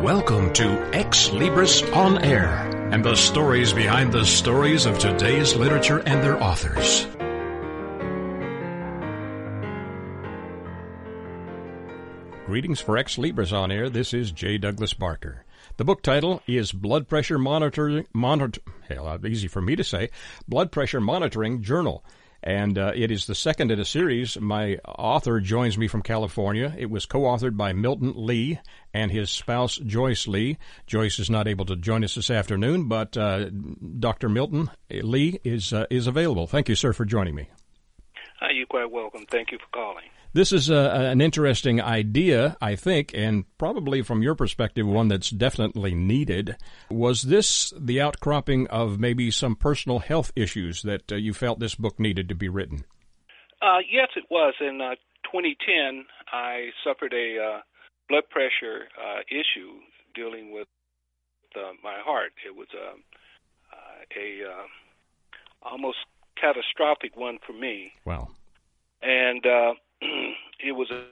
Welcome to Ex Libris On Air and the stories behind the stories of today's literature and their authors. Greetings for Ex Libris On Air. This is J. Douglas Barker. The book title is Blood Pressure Monitoring, monitor, hell, uh, easy for me to say, Blood Pressure Monitoring Journal and uh, it is the second in a series. My author joins me from California. It was co-authored by Milton Lee and his spouse Joyce Lee. Joyce is not able to join us this afternoon, but uh, Dr. Milton Lee is uh, is available. Thank you, sir, for joining me. Hi, you're quite welcome. Thank you for calling. This is a, an interesting idea, I think, and probably from your perspective, one that's definitely needed. Was this the outcropping of maybe some personal health issues that uh, you felt this book needed to be written? Uh, yes, it was. In uh, 2010, I suffered a uh, blood pressure uh, issue dealing with uh, my heart. It was um, a almost catastrophic one for me. Wow. And it was a,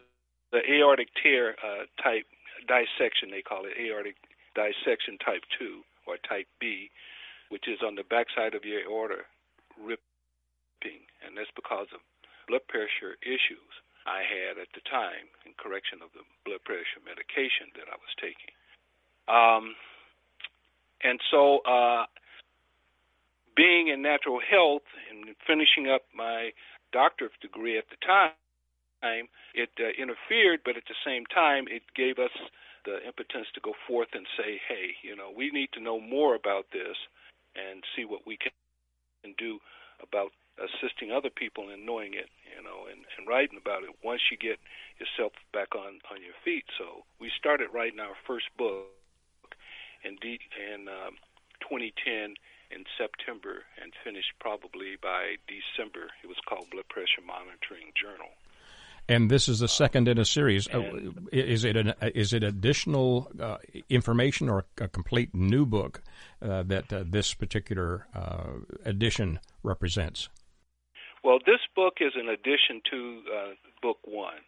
the aortic tear uh, type dissection, they call it aortic dissection type 2 or type B, which is on the backside of your aorta ripping, and that's because of blood pressure issues I had at the time in correction of the blood pressure medication that I was taking. Um, and so, uh, being in natural health and finishing up my doctorate degree at the time, time it uh, interfered, but at the same time, it gave us the impotence to go forth and say, hey, you know, we need to know more about this and see what we can do about assisting other people in knowing it, you know, and, and writing about it once you get yourself back on, on your feet. So we started writing our first book in, de- in um, 2010 in September and finished probably by December. It was called Blood Pressure Monitoring Journal. And this is the second in a series. Uh, is it an, is it additional uh, information or a complete new book uh, that uh, this particular uh, edition represents? Well, this book is an addition to uh, book one,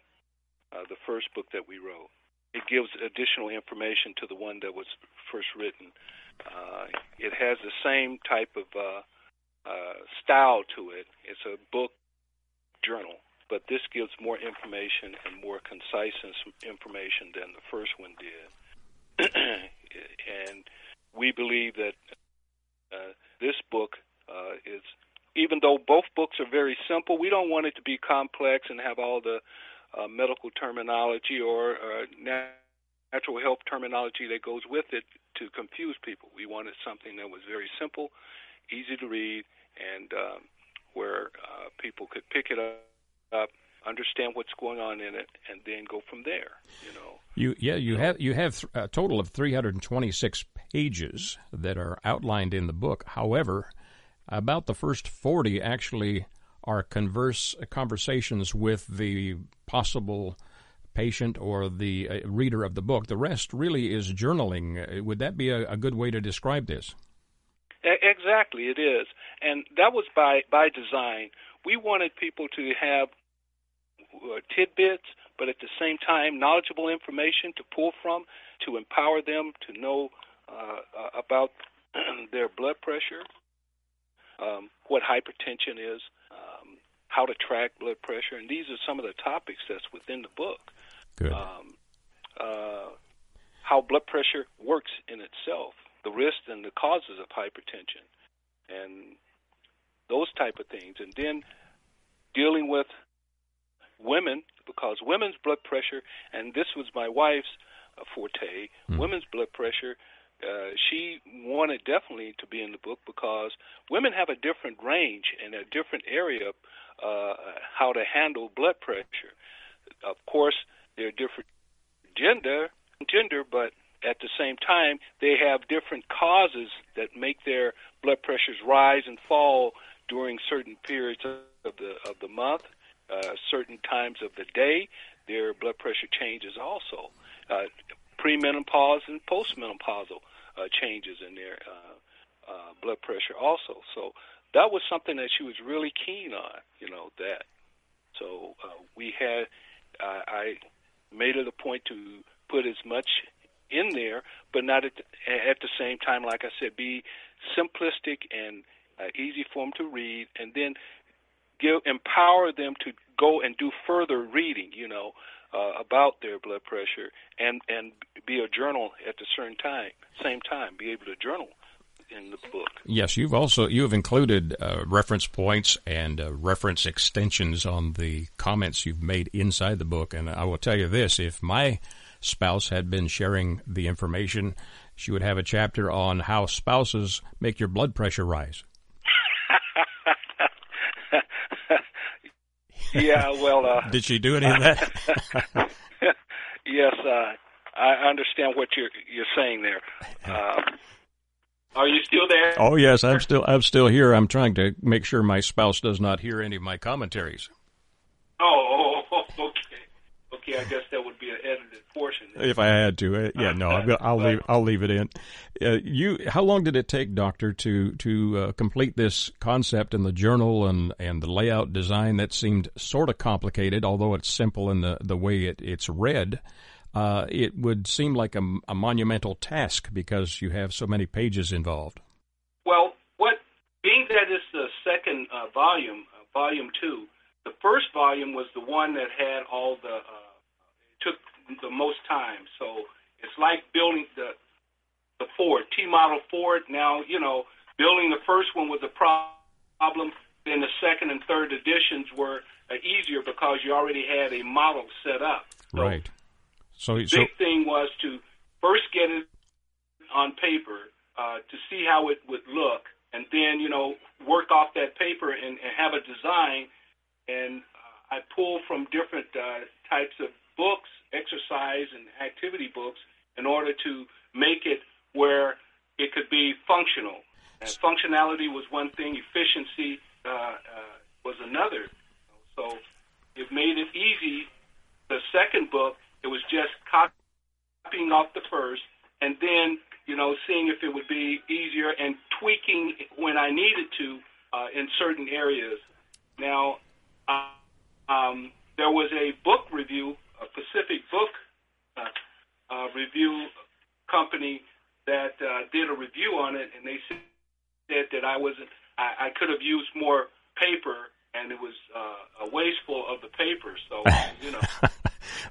the first book that we wrote. It gives additional information to the one that was first written. it has the same type of style to it. It's a book journal but this gives more information and more concise information than the first one did. and we believe that uh, this book uh, is, even though both books are very simple, we don't want it to be complex and have all the uh, medical terminology or uh, natural health terminology that goes with it to confuse people. We wanted something that was very simple, easy to read, and um, where uh, people could pick it up up, understand what's going on in it, and then go from there. You know. You yeah you have you have a total of 326 pages that are outlined in the book. However, about the first 40 actually are converse conversations with the possible patient or the uh, reader of the book. The rest really is journaling. Uh, would that be a, a good way to describe this? Exactly, it is, and that was by by design. We wanted people to have uh, tidbits, but at the same time, knowledgeable information to pull from to empower them to know uh, uh about their blood pressure, um, what hypertension is, um, how to track blood pressure, and these are some of the topics that's within the book. Good. Um, uh, how blood pressure works in itself, the risks and the causes of hypertension, and those type of things, and then dealing with women because women's blood pressure, and this was my wife's uh, forte, mm. women's blood pressure. Uh, she wanted definitely to be in the book because women have a different range and a different area of uh, how to handle blood pressure. Of course, they're different gender, gender, but at the same time, they have different causes that make their blood pressures rise and fall during certain periods of the of the month uh, certain times of the day, their blood pressure changes also. Uh, premenopause and postmenopausal uh, changes in their uh, uh, blood pressure also. So that was something that she was really keen on, you know, that. So uh, we had, uh, I made it a point to put as much in there but not at the, at the same time, like I said, be simplistic and uh, easy for them to read, and then give empower them to go and do further reading. You know. Uh, about their blood pressure and and be a journal at the certain time same time be able to journal in the book. Yes, you've also you have included uh, reference points and uh, reference extensions on the comments you've made inside the book. And I will tell you this: if my spouse had been sharing the information, she would have a chapter on how spouses make your blood pressure rise. Yeah, well, uh, did she do any of that? yes, uh, I understand what you're you're saying there. Um, are you still there? Oh yes, I'm still I'm still here. I'm trying to make sure my spouse does not hear any of my commentaries. Oh, oh I guess that would be an edited portion. If I had to, uh, yeah, no, i will leave I'll leave it in. Uh, you, how long did it take, Doctor, to to uh, complete this concept in the journal and and the layout design that seemed sort of complicated, although it's simple in the the way it, it's read uh, it would seem like a, a, monumental task because you have so many pages involved. Well, what being that it's the second uh, volume, uh, volume two, the first volume was the one that had all the uh, took the most time. So it's like building the the Ford T model Ford. Now you know building the first one was a problem. Then the second and third editions were uh, easier because you already had a model set up. So right so the big thing was to first get it on paper uh, to see how it would look, and then you know work off that paper and, and have a design. And uh, I pull from different uh, types of books, exercise and activity books, in order to make it where it could be functional. And functionality was one thing, efficiency uh, uh, was another. So it made it easy. The second book it was just copying off the first, and then you know seeing if it would be easier and tweaking when I needed to uh, in certain areas. Now, um, there was a book review, a Pacific Book uh, uh, review company that uh, did a review on it, and they said that I wasn't. I, I could have used more paper, and it was uh, wasteful of the paper. So you know.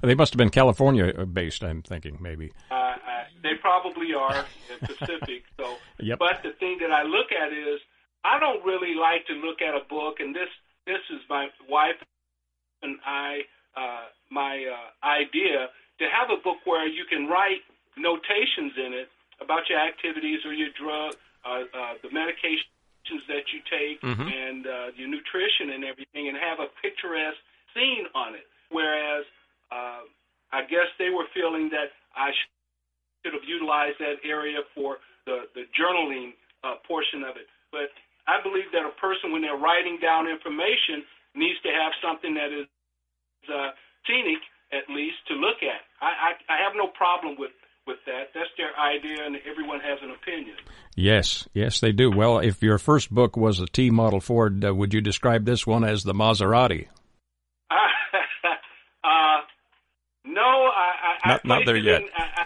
They must have been California based. I'm thinking maybe. They probably are in Pacific. So, yep. but the thing that I look at is I don't really like to look at a book, and this this is my wife and I uh, my uh, idea to have a book where you can write notations in it about your activities or your drug, uh, uh, the medications that you take, mm-hmm. and uh, your nutrition and everything, and have a picturesque scene on it. Whereas uh, I guess they were feeling that I should have utilized that area for the, the journaling uh, portion of it. But I believe that a person, when they're writing down information, needs to have something that is uh, scenic, at least, to look at. I, I, I have no problem with with that. That's their idea, and everyone has an opinion. Yes, yes, they do. Well, if your first book was a T model Ford, uh, would you describe this one as the Maserati? uh, no, I, I, not, I not there yet. In, I,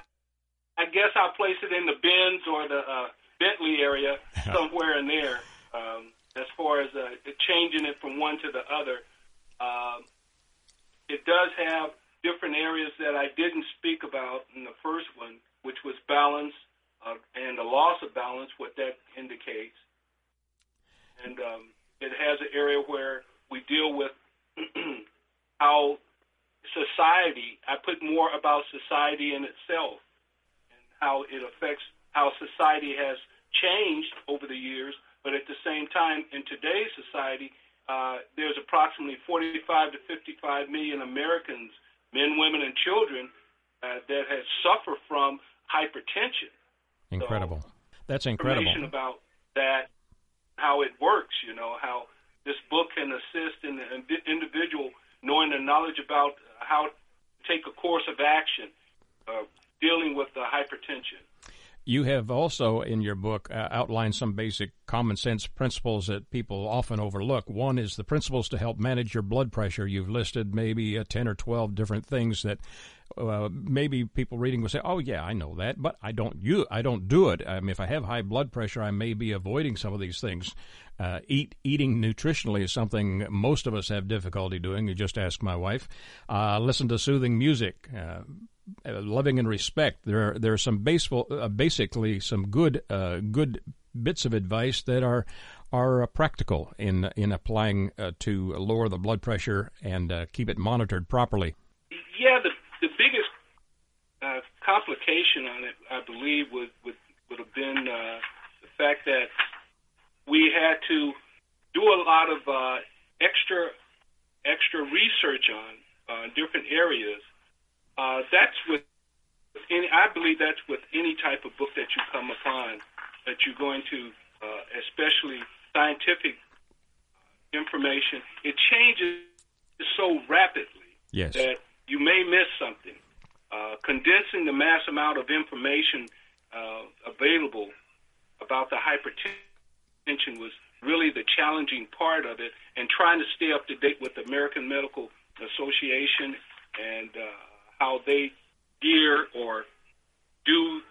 I guess I'll place it in the Benz or the uh, Bentley area, somewhere in there. Um, as far as uh, changing it from one to the other, um, it does have different areas that I didn't speak about in the first one, which was balance uh, and the loss of balance, what that indicates. And um, it has an area where we deal with how society. I put more about society in itself and how it affects how society has changed over the years. But at the same time, in today's society, uh, there's approximately 45 to 55 million Americans, men, women, and children, uh, that have suffered from hypertension. Incredible. So, That's incredible. Information about that, how it works. You know how this book can assist in the individual knowing the knowledge about how to take a course of action uh, dealing with the hypertension. You have also in your book uh, outlined some basic common sense principles that people often overlook. One is the principles to help manage your blood pressure. You've listed maybe uh, 10 or 12 different things that maybe people reading will say, "Oh yeah, I know that," but I don't you I don't do it. I mean, if I have high blood pressure, I may be avoiding some of these things. Uh, eat eating nutritionally is something most of us have difficulty doing. You just ask my wife. Uh, listen to soothing music. Uh, uh, loving and respect. There are there are some baseball, uh, basically some good good bits of advice that are are practical in in applying to lower the blood pressure and keep it monitored properly. Yeah, the the biggest uh, complication on it, I believe, would would would have been uh, the fact that we had to do a lot of uh, extra extra research on different areas. that's with any, I believe that's with any type of book that you come upon that you're going to, uh, especially scientific information, it changes so rapidly yes. that you may miss something. Uh, condensing the mass amount of information uh, available about the hypertension was really the challenging part of it, and trying to stay up to date with the American Medical Association and uh, how they gear or do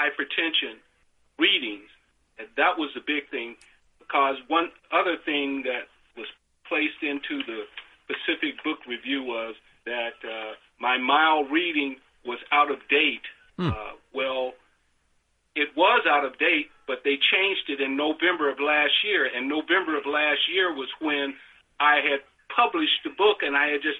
hypertension readings. And that was the big thing because one other thing that was placed into the Pacific Book Review was that uh, my mile reading was out of date. Hmm. Uh, well, it was out of date, but they changed it in November of last year. And November of last year was when I had published the book and I had just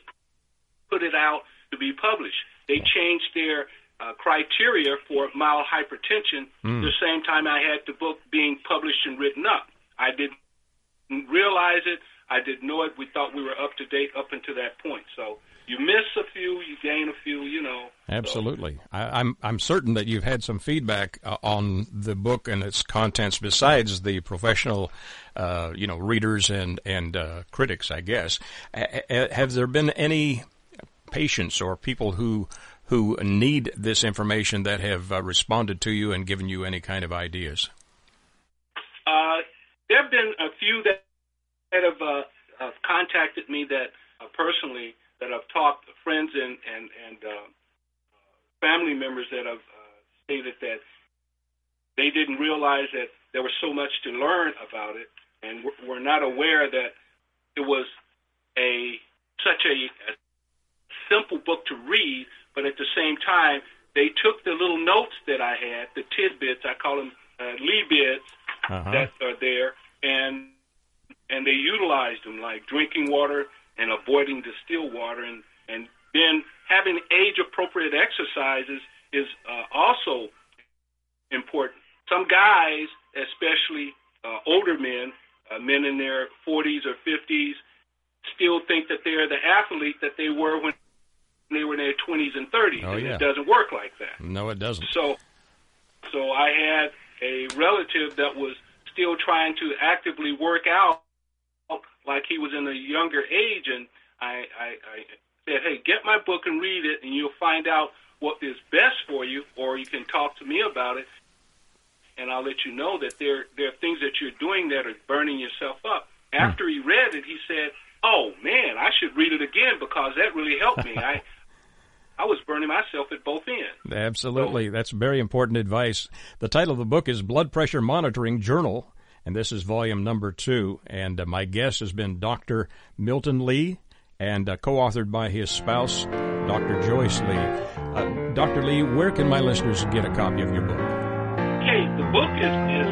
put it out to be published. They changed their uh, criteria for mild hypertension mm. the same time I had the book being published and written up. I didn't realize it. I didn't know it. We thought we were up to date up until that point. So you miss a few, you gain a few, you know. Absolutely. So. I, am I'm, I'm certain that you've had some feedback uh, on the book and its contents besides the professional, uh, you know, readers and and uh, critics. I guess. have there been any patients or people who who need this information that have uh, responded to you and given you any kind of ideas? Uh, there have been a few that, that have uh, contacted me that uh, personally that I've talked friends and and and uh, family members that have stated that they didn't realize that there was so much to learn about it and were not aware that it was a such a, a simple book to read but at the same time, they took the little notes that I had, the tidbits, I call them uh, lee bits uh-huh. that are there, and and they utilized them like drinking water and avoiding distilled water, and and then having age appropriate exercises is uh, also important. Some guys, especially uh, older men, uh, men in their 40s or 50s, still think that they're the athlete that they were when they were in their 20s and 30s. Oh, and yeah. It doesn't work like that. No, it doesn't. So, so I had a relative that was still trying to actively work out like he was in a younger age, and I, I, I said, "Hey, get my book and read it, and you'll find out what is best for you, or you can talk to me about it, and I'll let you know that there there are things that you're doing that are burning yourself up." Hmm. After he read it, he said, "Oh man, I should read it again because that really helped me." I I was burning myself at both ends. Absolutely. So, That's very important advice. The title of the book is Blood Pressure Monitoring Journal, and this is volume number two. And uh, my guest has been Dr. Milton Lee and uh, co authored by his spouse, Dr. Joyce Lee. Uh, Dr. Lee, where can my listeners get a copy of your book? Okay, the book is, is,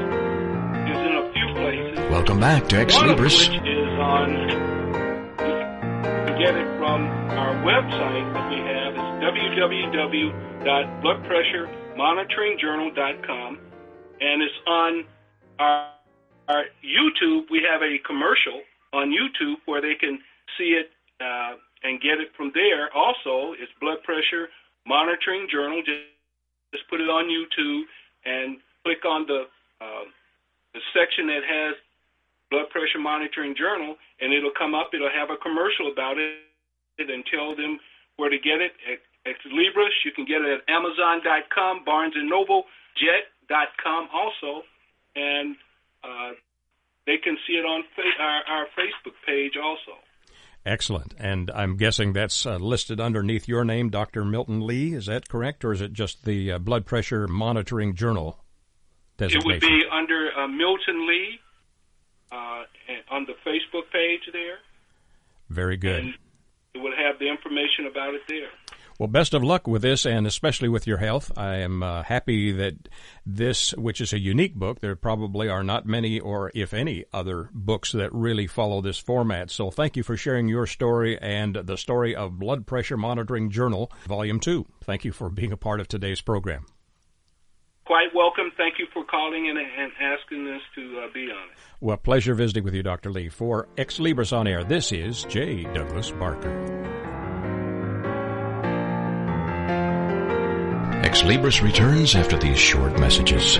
is in a few places. Welcome back to Ex Libris. Which is on, you get it from our website that we have www.bloodpressuremonitoringjournal.com, and it's on our, our YouTube. We have a commercial on YouTube where they can see it uh, and get it from there. Also, it's Blood Pressure Monitoring Journal. Just, just put it on YouTube and click on the uh, the section that has Blood Pressure Monitoring Journal, and it'll come up. It'll have a commercial about it and tell them where to get it. Ex Libris, you can get it at Amazon.com, Barnes and Noble, Jet.com also, and uh, they can see it on fa- our, our Facebook page also. Excellent. And I'm guessing that's uh, listed underneath your name, Dr. Milton Lee. Is that correct? Or is it just the uh, Blood Pressure Monitoring Journal designation? It would be under uh, Milton Lee uh, on the Facebook page there. Very good. And it would have the information about it there. Well, best of luck with this, and especially with your health. I am uh, happy that this, which is a unique book, there probably are not many, or if any, other books that really follow this format. So, thank you for sharing your story and the story of Blood Pressure Monitoring Journal, Volume 2. Thank you for being a part of today's program. Quite welcome. Thank you for calling and, and asking us to uh, be on it. Well, pleasure visiting with you, Dr. Lee. For Ex Libris on Air, this is J. Douglas Barker. Libris returns after these short messages.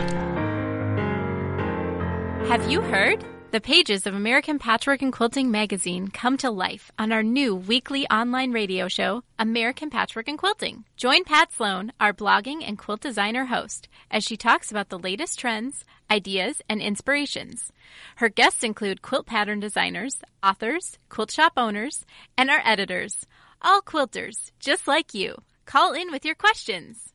Have you heard? The pages of American Patchwork and Quilting magazine come to life on our new weekly online radio show, American Patchwork and Quilting. Join Pat Sloan, our blogging and quilt designer host, as she talks about the latest trends, ideas, and inspirations. Her guests include quilt pattern designers, authors, quilt shop owners, and our editors, all quilters, just like you. Call in with your questions.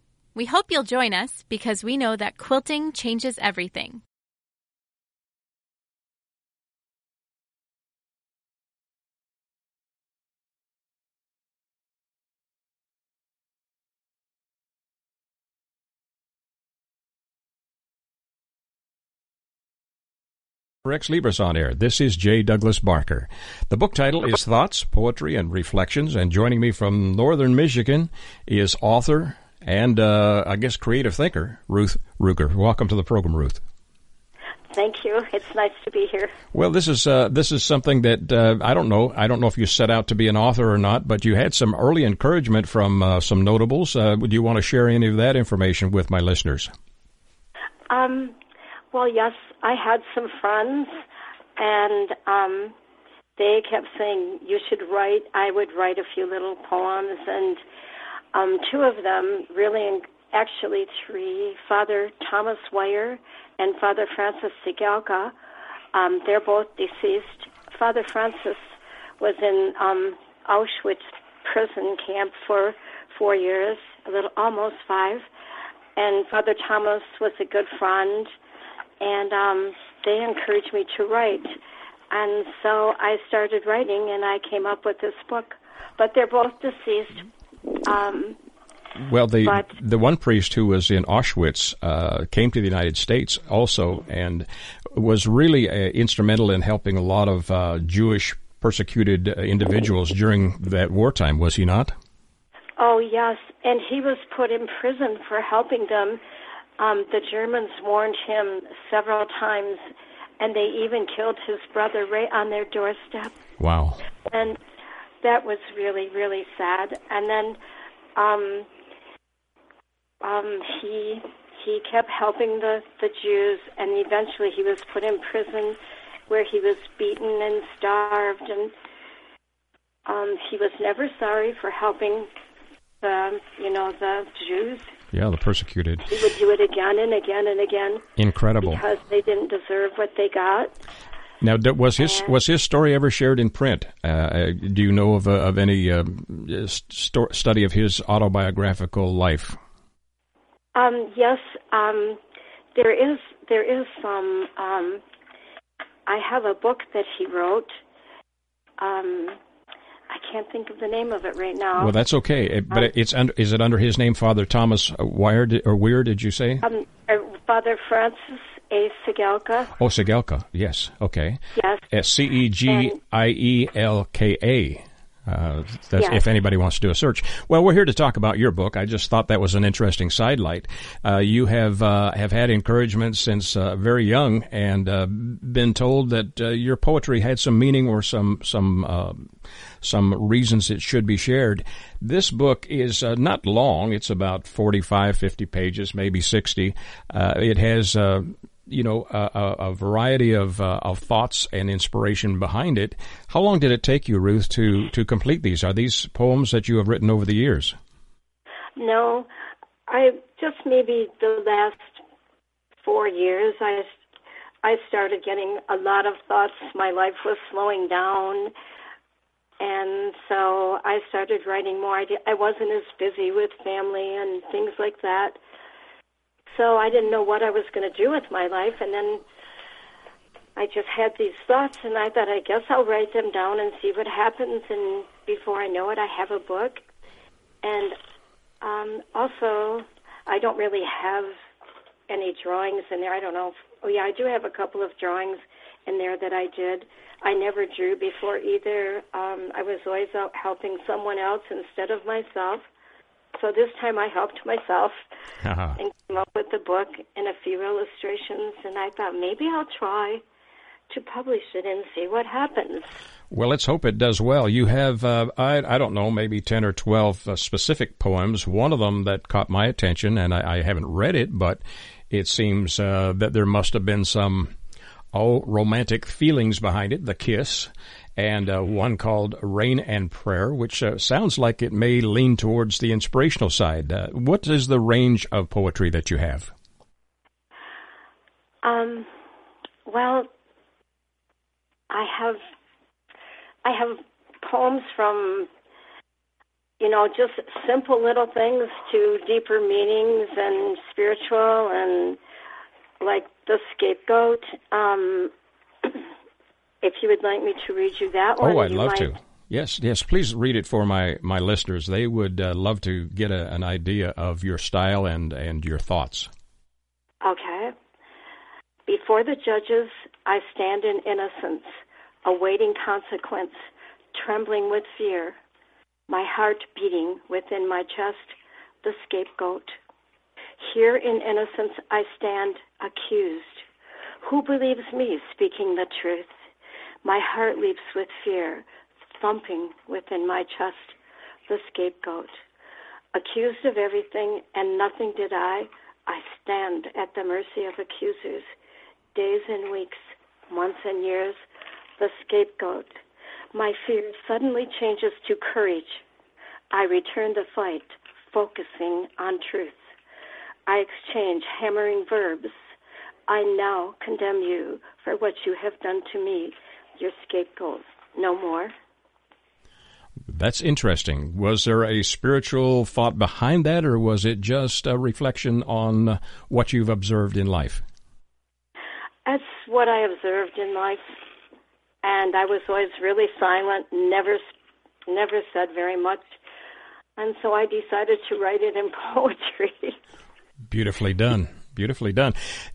We hope you'll join us because we know that quilting changes everything. Ex Libris on air. This is J. Douglas Barker. The book title is Thoughts, Poetry, and Reflections, and joining me from northern Michigan is author, and uh, I guess creative thinker, Ruth Ruger. Welcome to the program, Ruth. Thank you. It's nice to be here. Well, this is uh, this is something that uh, I don't know. I don't know if you set out to be an author or not, but you had some early encouragement from uh, some notables. Uh, would you want to share any of that information with my listeners? Um, well, yes, I had some friends, and um, they kept saying you should write. I would write a few little poems, and um, two of them, really, actually three, Father Thomas Weyer and Father Francis Cegielka. Um, they're both deceased. Father Francis was in um, Auschwitz prison camp for four years, a little almost five. And Father Thomas was a good friend, and um, they encouraged me to write. And so I started writing, and I came up with this book. But they're both deceased. Um, well, the but, the one priest who was in Auschwitz uh, came to the United States also, and was really uh, instrumental in helping a lot of uh, Jewish persecuted uh, individuals during that wartime. Was he not? Oh yes, and he was put in prison for helping them. Um, the Germans warned him several times, and they even killed his brother right on their doorstep. Wow! And that was really really sad. And then um, um, he he kept helping the the Jews, and eventually he was put in prison where he was beaten and starved, and um, he was never sorry for helping the you know the Jews. Yeah, the persecuted. He would do it again and again and again. Incredible. Because they didn't deserve what they got. Now, was his was his story ever shared in print? Uh, do you know of uh, of any uh, st- study of his autobiographical life? Um, yes, um, there is there is some. Um, I have a book that he wrote. Um, I can't think of the name of it right now. Well, that's okay. But um, it's under, is it under his name, Father Thomas Wired or Weir? Did you say? Um, uh, Father Francis a. Cegielka. Oh, Cegielka. Yes. Okay. Yes. S C E G I E L K A. Uh, If anybody wants to do a search, well, we're here to talk about your book. I just thought that was an interesting sidelight. Uh, you have uh, have had encouragement since uh, very young, and uh, been told that uh, your poetry had some meaning or some some some reasons it should be shared. This book is not long; it's about 45, 50 pages, maybe sixty. it has you know a, a variety of uh, of thoughts and inspiration behind it. How long did it take you, Ruth, to to complete these? Are these poems that you have written over the years? No, I just maybe the last four years. I I started getting a lot of thoughts. My life was slowing down. And so I started writing more. I, I wasn't as busy with family and things like that so I didn't know what I was going to do with my life. And then I just had these thoughts, and I thought, I guess I'll write them down and see what happens. And before I know it, I have a book. And um, also, I don't really have any drawings in there. I don't know. If, oh, yeah, I do have a couple of drawings in there that I did. I never drew before either. Um, I was always out helping someone else instead of myself. So this time I helped myself uh-huh. and came up with the book and a few illustrations, and I thought maybe I'll try to publish it and see what happens. Well, let's hope it does well. You have, uh, I, I don't know, maybe 10 or 12 uh, specific poems. One of them that caught my attention, and I, I haven't read it, but it seems uh, that there must have been some, oh, romantic feelings behind it, The Kiss and uh, one called Rain and Prayer, which uh, sounds like it may lean towards the inspirational side. Uh, what is the range of poetry that you have? Um, well, I have I have poems from you know just simple little things to deeper meanings and spiritual and like the scapegoat. Um, if you would like me to read you that one. Oh, I'd love might... to. Yes, yes. Please read it for my, my listeners. They would uh, love to get a, an idea of your style and, and your thoughts. Okay. Before the judges, I stand in innocence, awaiting consequence, trembling with fear, my heart beating within my chest, the scapegoat. Here in innocence I stand accused. Who believes me speaking the truth? My heart leaps with fear, thumping within my chest, the scapegoat. Accused of everything and nothing did I, I stand at the mercy of accusers. Days and weeks, months and years, the scapegoat. My fear suddenly changes to courage. I return the fight, focusing on truth. I exchange hammering verbs. I now condemn you for what you have done to me your scapegoat no more. That's interesting. Was there a spiritual thought behind that, or was it just a reflection on what you've observed in life? That's what I observed in life, and I was always really silent, never, never said very much, and so I decided to write it in poetry. Beautifully done. Beautifully done.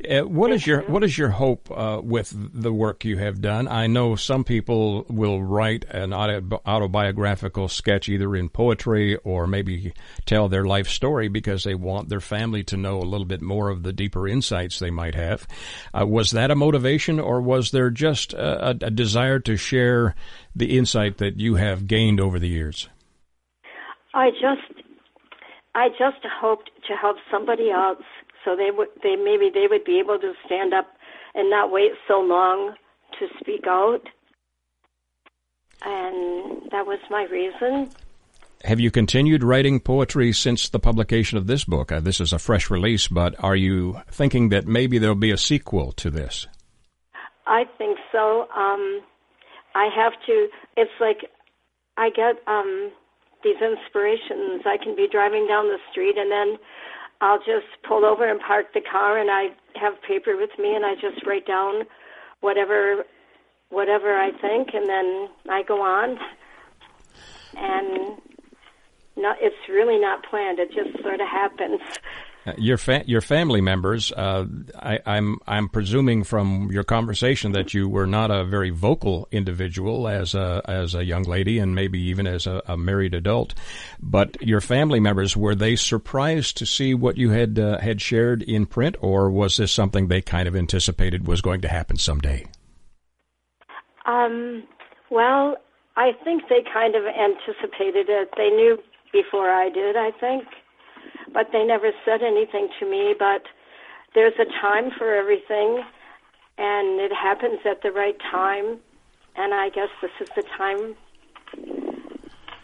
Uh, what is your what is your hope uh, with the work you have done? I know some people will write an autobiographical sketch either in poetry or maybe tell their life story because they want their family to know a little bit more of the deeper insights they might have. Uh, was that a motivation, or was there just a, a desire to share the insight that you have gained over the years? I just I just hoped to help somebody else so they would they maybe they would be able to stand up and not wait so long to speak out and that was my reason have you continued writing poetry since the publication of this book? Uh, this is a fresh release, but are you thinking that maybe there'll be a sequel to this? I think so. Um, I have to. It's like I get um, these inspirations. I can be driving down the street and then I'll just pull over and park the car, and I have paper with me, and I just write down whatever whatever I think, and then I go on. And not, it's really not planned. It just sort of happens. Uh, your fa- your family members, uh, I, I'm I'm presuming from your conversation that you were not a very vocal individual as a as a young lady and maybe even as a, a married adult, but your family members were they surprised to see what you had uh, had shared in print, or was this something they kind of anticipated was going to happen someday? Um, well, I think they kind of anticipated it. They knew before I did, I think but they never said anything to me. But there's a time for everything, and it happens at the right time. And I guess this is the time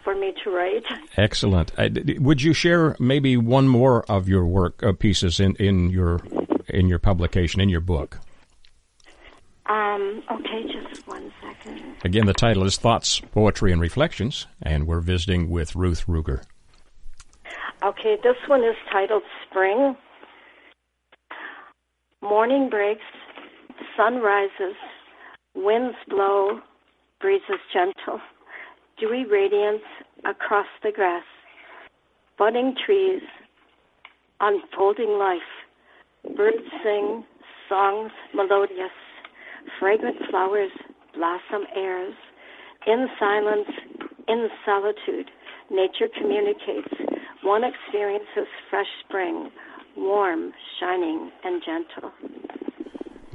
for me to write. Excellent. Uh, would you share maybe one more of your work uh, pieces in, in your in your publication in your book? Um, okay, just one second. Again, the title is Thoughts, Poetry, and Reflections, and we're visiting with Ruth Ruger. Okay, this one is titled Spring. Morning breaks, sun rises, winds blow, breezes gentle, dewy radiance across the grass, budding trees, unfolding life, birds sing, songs melodious, fragrant flowers blossom airs. In silence, in solitude, nature communicates one experiences fresh spring, warm, shining, and gentle.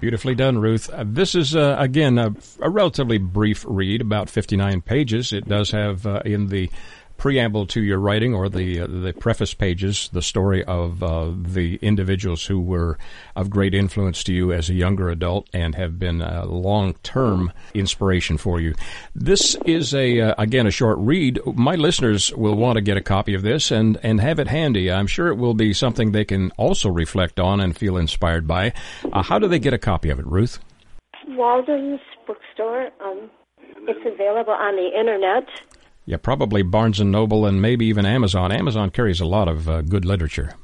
Beautifully done, Ruth. Uh, this is, uh, again, a, a, relatively brief read, about 59 pages. It does have uh, in the preamble to your writing or the uh, the preface pages the story of uh, the individuals who were of great influence to you as a younger adult and have been a long term inspiration for you. This is a uh, again a short read. My listeners will want to get a copy of this and and have it handy. I'm sure it will be something they can also reflect on and feel inspired by. Uh, how do they get a copy of it, Ruth? Walden's bookstore. Um, it's available on the internet yeah, probably Barnes and Noble and maybe even Amazon. Amazon carries a lot of uh, good literature.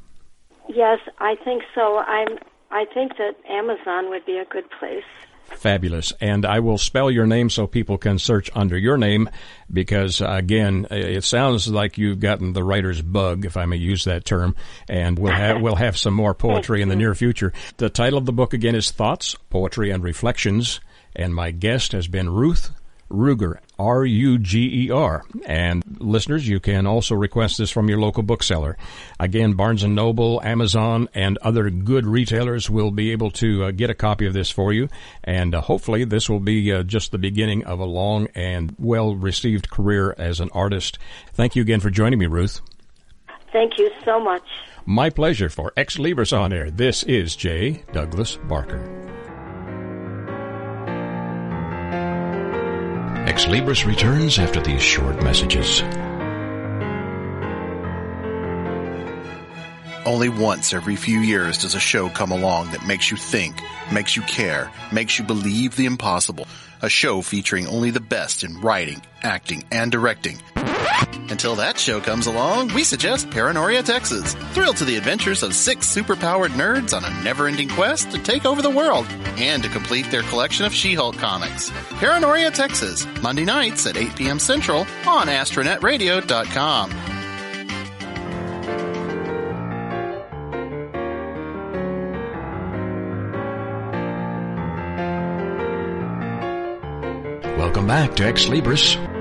Yes, I think so. I'm. I think that Amazon would be a good place. Fabulous. And I will spell your name so people can search under your name because, again, it sounds like you've gotten the writer's bug, if I may use that term, and we'll have, we'll have some more poetry in the near future. The title of the book, again, is Thoughts, Poetry, and Reflections, and my guest has been Ruth Ruger, R U G E R. And listeners, you can also request this from your local bookseller. Again, Barnes and Noble, Amazon, and other good retailers will be able to uh, get a copy of this for you. And uh, hopefully, this will be uh, just the beginning of a long and well received career as an artist. Thank you again for joining me, Ruth. Thank you so much. My pleasure for Ex Libris on Air. This is J. Douglas Barker. Ex Libris returns after these short messages. Only once every few years does a show come along that makes you think, makes you care, makes you believe the impossible. A show featuring only the best in writing, acting, and directing until that show comes along, we suggest Paranoria Texas. Thrill to the adventures of six superpowered nerds on a never-ending quest to take over the world and to complete their collection of She-Hulk comics. Paranoria Texas, Monday nights at 8 p.m. Central on AstronetRadio.com. Welcome back to Ex Libris.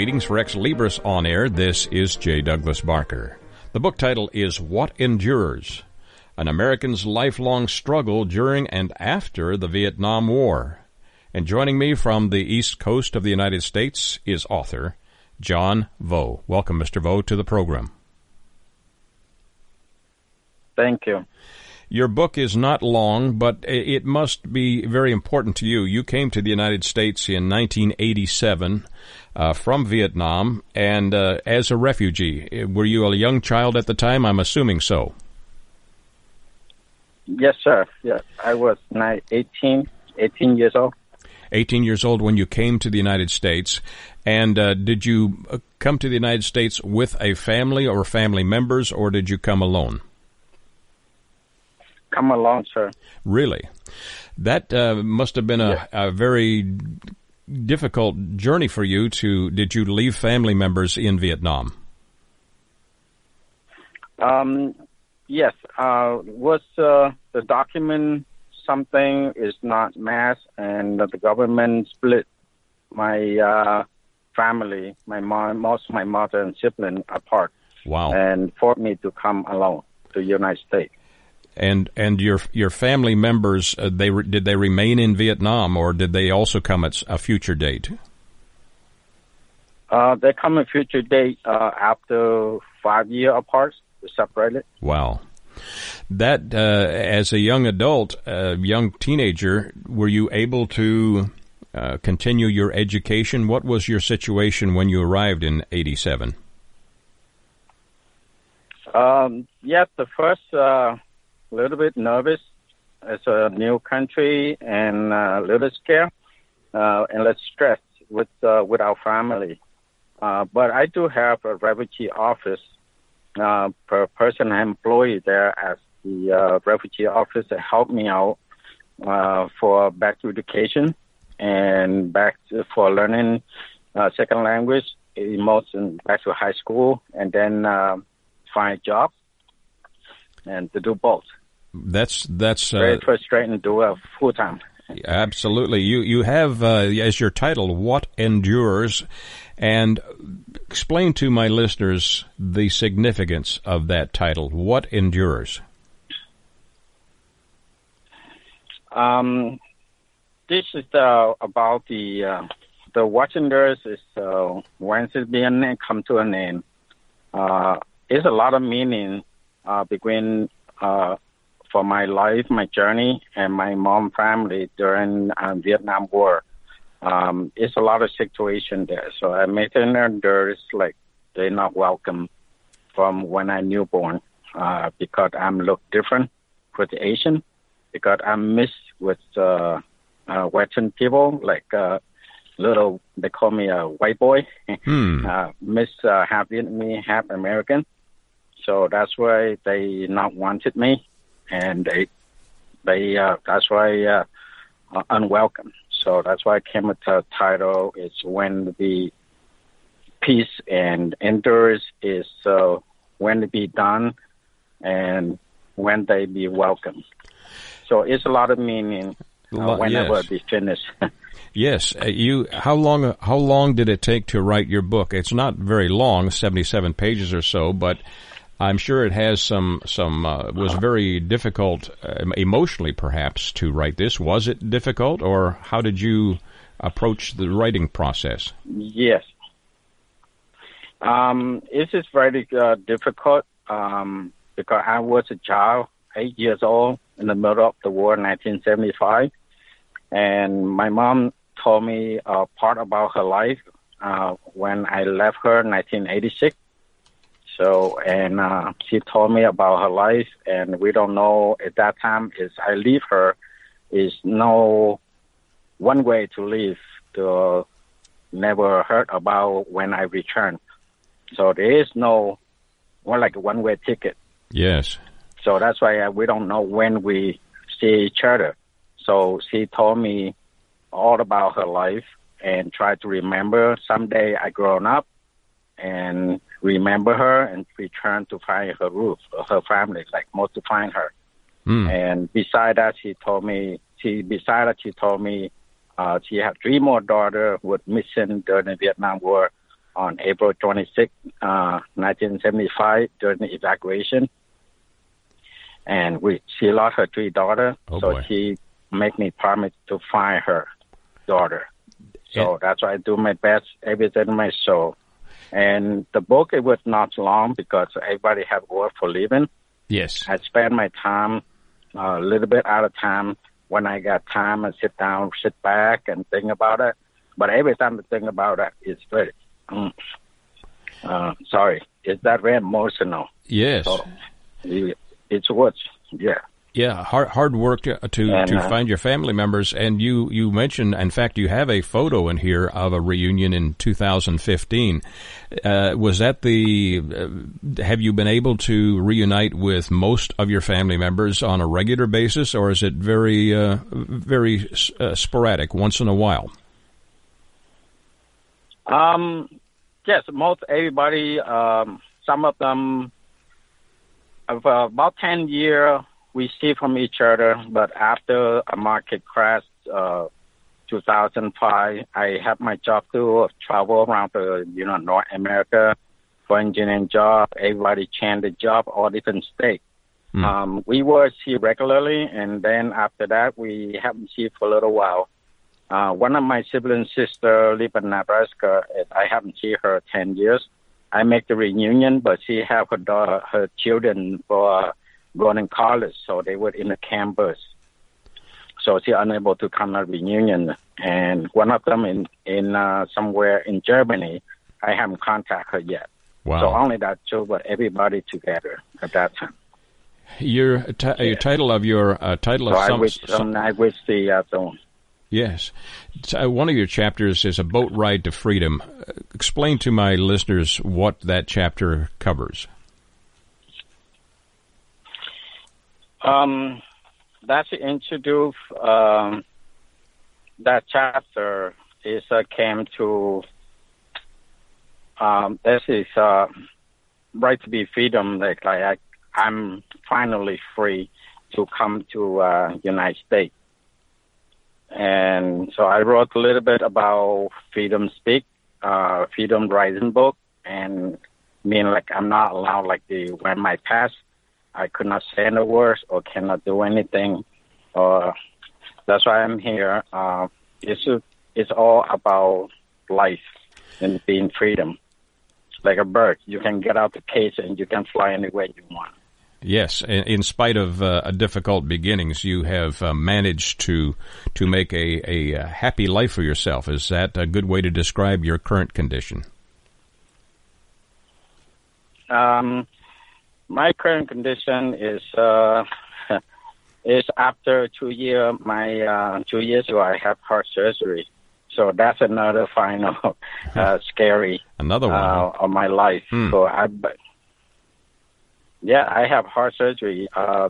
Greetings for Ex Libris on air. This is J. Douglas Barker. The book title is What Endures? An American's Lifelong Struggle During and After the Vietnam War. And joining me from the East Coast of the United States is author John Vo. Welcome, Mr. Vo, to the program. Thank you. Your book is not long, but it must be very important to you. You came to the United States in 1987 uh, from Vietnam and uh, as a refugee. Were you a young child at the time? I'm assuming so. Yes, sir. Yes, I was 18, 18 years old. 18 years old when you came to the United States. And uh, did you uh, come to the United States with a family or family members, or did you come alone? Come along, sir. Really? That uh, must have been a, a very difficult journey for you to, did you leave family members in Vietnam? Um, yes, uh, was uh, the document something is not mass and the government split my uh, family, my mom, most of my mother and sibling apart. Wow. And forced me to come alone to the United States. And and your your family members, uh, they re- did they remain in Vietnam or did they also come at a future date? Uh, they come at a future date uh, after five year apart, separated. Wow. That uh, as a young adult, a young teenager, were you able to uh, continue your education? What was your situation when you arrived in '87? Um, yes, the first uh, little bit nervous. It's a new country and a little scared uh, and less stressed with uh, with our family. Uh, but I do have a refugee office uh, per person employee there as the uh, refugee office to help me out uh, for back to education and back to, for learning uh, second language, most emotion back to high school, and then uh, find a job and to do both. That's that's Very uh, frustrating to do full time. absolutely. You you have uh, as your title "What Endures," and explain to my listeners the significance of that title. What endures? Um, this is uh, about the uh, the watching girls is uh, once it's been come to an end. Uh, it's a lot of meaning uh, between uh, for my life, my journey, and my mom family during uh, Vietnam War. Um, it's a lot of situation there. So I made it there's like they're not welcome from when I newborn uh, because I'm look different with the Asian because I'm mixed with uh, uh, Western people like uh, little they call me a white boy, Hmm. uh, miss uh, half Vietnamese, half American. So that's why they not wanted me, and they they uh, that's why uh, uh, unwelcome. So that's why I came with the title. It's when the peace and endures is uh, when to be done, and when they be welcome. So it's a lot of meaning uh, whenever yes. it be finished. Yes, uh, you. How long? How long did it take to write your book? It's not very long, seventy-seven pages or so, but I'm sure it has some. Some uh, was very difficult, uh, emotionally, perhaps, to write this. Was it difficult, or how did you approach the writing process? Yes. Um, it is very uh, difficult um, because I was a child, eight years old, in the middle of the war, 1975, and my mom told me a part about her life uh, when I left her in 1986. So, and uh, she told me about her life, and we don't know at that time is I leave her is no one way to leave to never heard about when I return. So there is no one like a one way ticket. Yes. So that's why uh, we don't know when we see each other. So she told me all about her life and try to remember someday I grown up and remember her and return to find her roof, her family, like most to find her. Hmm. And beside that, she told me, she, beside that, she told me uh, she had three more daughters who were missing during the Vietnam War on April 26, uh, 1975, during the evacuation. And we, she lost her three daughters, Oh, so boy. she made me promise to find her daughter. So that's why I do my best, everything in my soul. And the book, it was not long because everybody have work for living. Yes. I spend my time uh, a little bit out of time when I got time and sit down, sit back and think about it. But every time I think about it, it's very, mm, uh, sorry, it's that very emotional. Yes. So it- it's words, yeah. Yeah, hard hard work to to, And, to find your family members, and you you mentioned, in fact, you have a photo in here of a reunion in 2015. Uh, was that the? Uh, have you been able to reunite with most of your family members on a regular basis, or is it very uh, very uh, sporadic, once in a while? Um, yes, most everybody. Um, some of them. Uh, about ten year, we see from each other. But after a market crash, uh, 2005, I had my job to travel around the you know North America for engineering job. Everybody changed the job, all different states. Mm. Um, we were see regularly, and then after that, we haven't see for a little while. Uh, one of my sibling sister live in Nebraska. And I haven't seen her ten years. I make the reunion, but she have her daughter, her children for going in college, so they were in the campus. So she unable to come to reunion, and one of them in in uh, somewhere in Germany. I haven't contact her yet. Wow. So only that two, but everybody together at that time. Your t- your title of your uh, title so of some, I wish some, I wish the uh, the Yes. Uh, one of your chapters is a boat ride to freedom. Uh, explain to my listeners what that chapter covers. Um, introduce um, that chapter is uh, came to um, this is uh, right to be freedom. Like, like I, I'm finally free to come to uh, United States. And so I wrote a little bit about Freedom Speak, uh, Freedom Rising book, and mean like I'm not allowed like the when my past I could not say any words or cannot do anything. Or that's why I'm here. Uh, it's it's all about life and being freedom. Like a bird, you can get out the cage and you can fly anywhere you want. Yes, in, spite of uh, difficult beginnings, you have uh, managed to to make a, a uh, happy life for yourself. Is that a good way to describe your current condition? Um, my current condition is uh, is after two year my uh, two years ago I have heart surgery, so that's another final uh, scary another one uh, of my life. Hmm. So I yeah, I have heart surgery uh,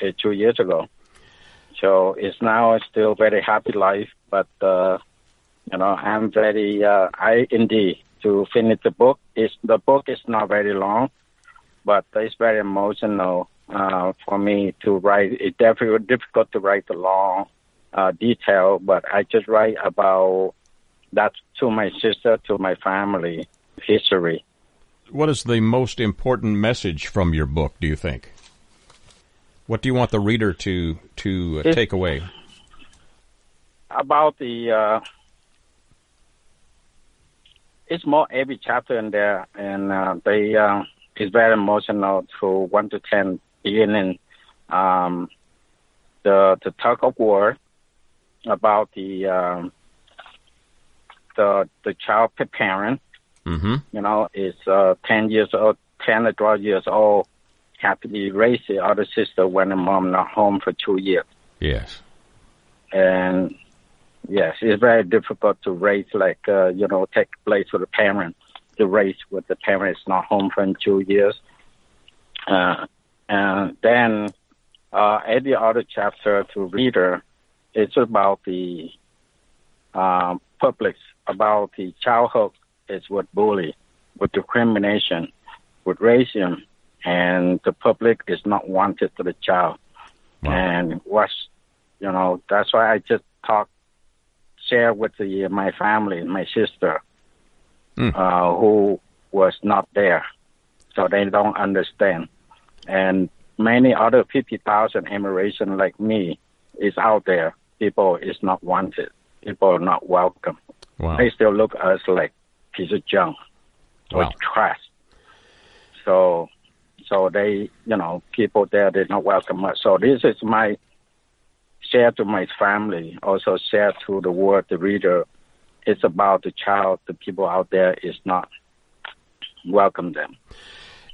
uh, two years ago. So it's now still very happy life, but uh, you know I'm very uh, I indeed to finish the book. Is the book is not very long, but it's very emotional uh, for me to write. It's definitely difficult to write the long uh, detail, but I just write about that to my sister, to my family history. What is the most important message from your book? Do you think? What do you want the reader to to uh, take away? About the, uh, it's more every chapter in there, and uh, they uh, is very emotional to one to ten beginning. Um, the the tug of war about the um, the the child parent Mm-hmm. You know, is uh, 10 years old, 10 or 12 years old, have to be raised the other sister when the mom not home for two years. Yes. And yes, it's very difficult to raise, like, uh, you know, take place with the parent, to race with the parent is not home for two years. Uh, and then uh, the other chapter to reader, it's about the uh, public, about the childhood is with bully, with discrimination, with racism, and the public is not wanted to the child. Wow. And what's, you know, that's why I just talk, share with the, my family, my sister, mm. uh, who was not there. So they don't understand. And many other 50,000 immigration like me is out there. People is not wanted. People are not welcome. Wow. They still look at us like piece of junk or wow. trash. So, so they, you know, people there did not welcome us. So this is my share to my family, also share to the world, the reader. It's about the child, the people out there is not welcome them.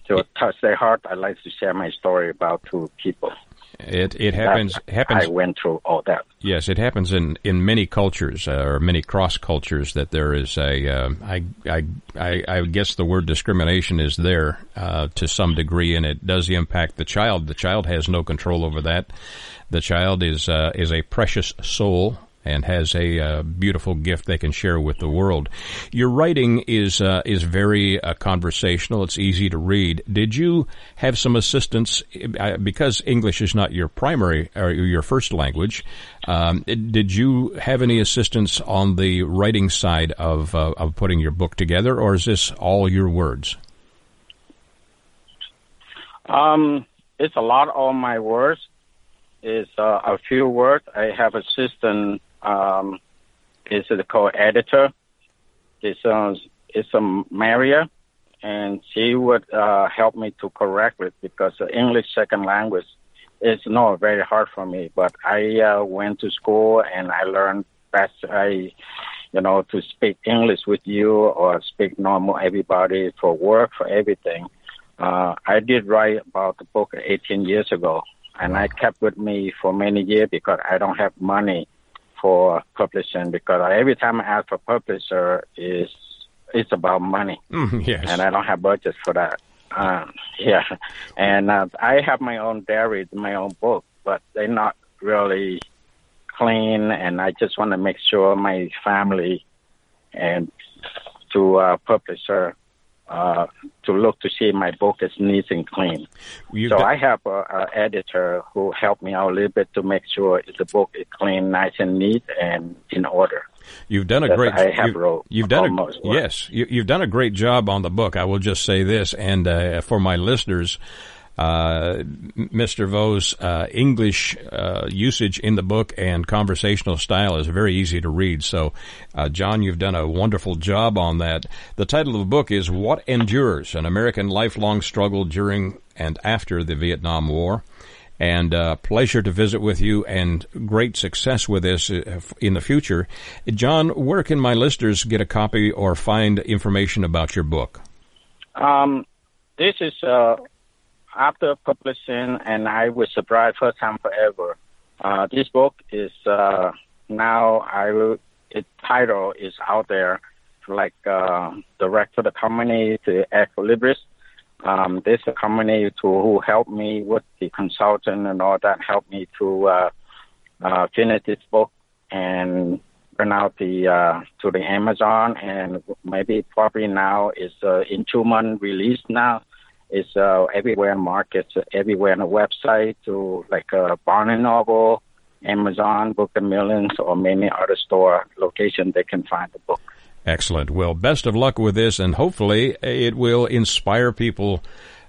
To touch their heart, I like to share my story about two people. It it happens That's, happens. I went through all that. Yes, it happens in, in many cultures uh, or many cross cultures that there is a. Uh, I, I I I guess the word discrimination is there uh, to some degree, and it does impact the child. The child has no control over that. The child is uh, is a precious soul, and has a uh, beautiful gift they can share with the world. Your writing is uh, is very uh, conversational. It's easy to read. Did you have some assistance uh, because English is not your primary or your first language? Um, did you have any assistance on the writing side of uh, of putting your book together, or is this all your words? Um, it's a lot of my words. It's uh, a few words. I have assistant. Um, it's a co-editor. It's uh, it's a Maria, and she would uh, help me to correct it because English second language is not very hard for me. But I uh, went to school and I learned best. I you know, to speak English with you or speak normal everybody for work, for everything. Uh, I did write about the book 18 years ago, and I kept with me for many years because I don't have money for publishing. Because every time I ask for publisher, is it's about money, mm, yes. and I don't have budget for that. Um, yeah, and uh, I have my own diary, my own book, but they're not really clean, and I just want to make sure my family and to uh, publisher uh, to look to see my book is neat and clean. You've so got- I have an editor who helped me out a little bit to make sure the book is clean, nice and neat, and in order. You've done a great. I have you've, wrote you've done a, yes. You, have done a great job on the book. I will just say this, and uh, for my listeners, uh, Mr. Vo's uh, English uh, usage in the book and conversational style is very easy to read. So, uh, John, you've done a wonderful job on that. The title of the book is What Endures An American Lifelong Struggle During and After the Vietnam War. And uh, pleasure to visit with you and great success with this in the future. John, where can my listeners get a copy or find information about your book? Um, this is after publishing, and I was surprised first time forever. Uh, this book is uh, now I will, its title is out there, like uh, direct to the company to Xlibris. Um, this company to who helped me with the consultant and all that helped me to uh, uh, finish this book and bring out the uh, to the Amazon and maybe probably now is uh, in two month release now is uh, everywhere in markets, everywhere on the website, to like uh, Barnes Noble, Amazon, Book of Millions, or many other store locations they can find the book. Excellent. Well, best of luck with this, and hopefully it will inspire people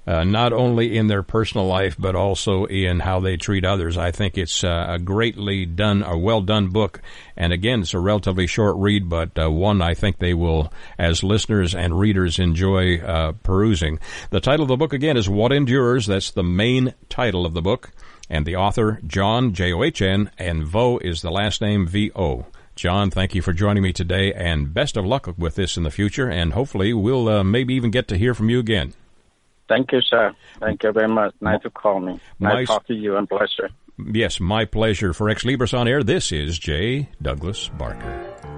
uh, not only in their personal life but also in how they treat others. I think it's uh, a greatly done, a well done book, and again, it's a relatively short read, but uh, one I think they will, as listeners and readers, enjoy uh, perusing. The title of the book again is "What Endures." That's the main title of the book, and the author John J O H N, and Vo is the last name V O. John, thank you for joining me today, and best of luck with this in the future. And hopefully, we'll uh, maybe even get to hear from you again. Thank you, sir. Thank you very much. Nice to call me. Nice to talk to you and pleasure. Yes, my pleasure. For Xlibris on Air, this is J. Douglas Barker.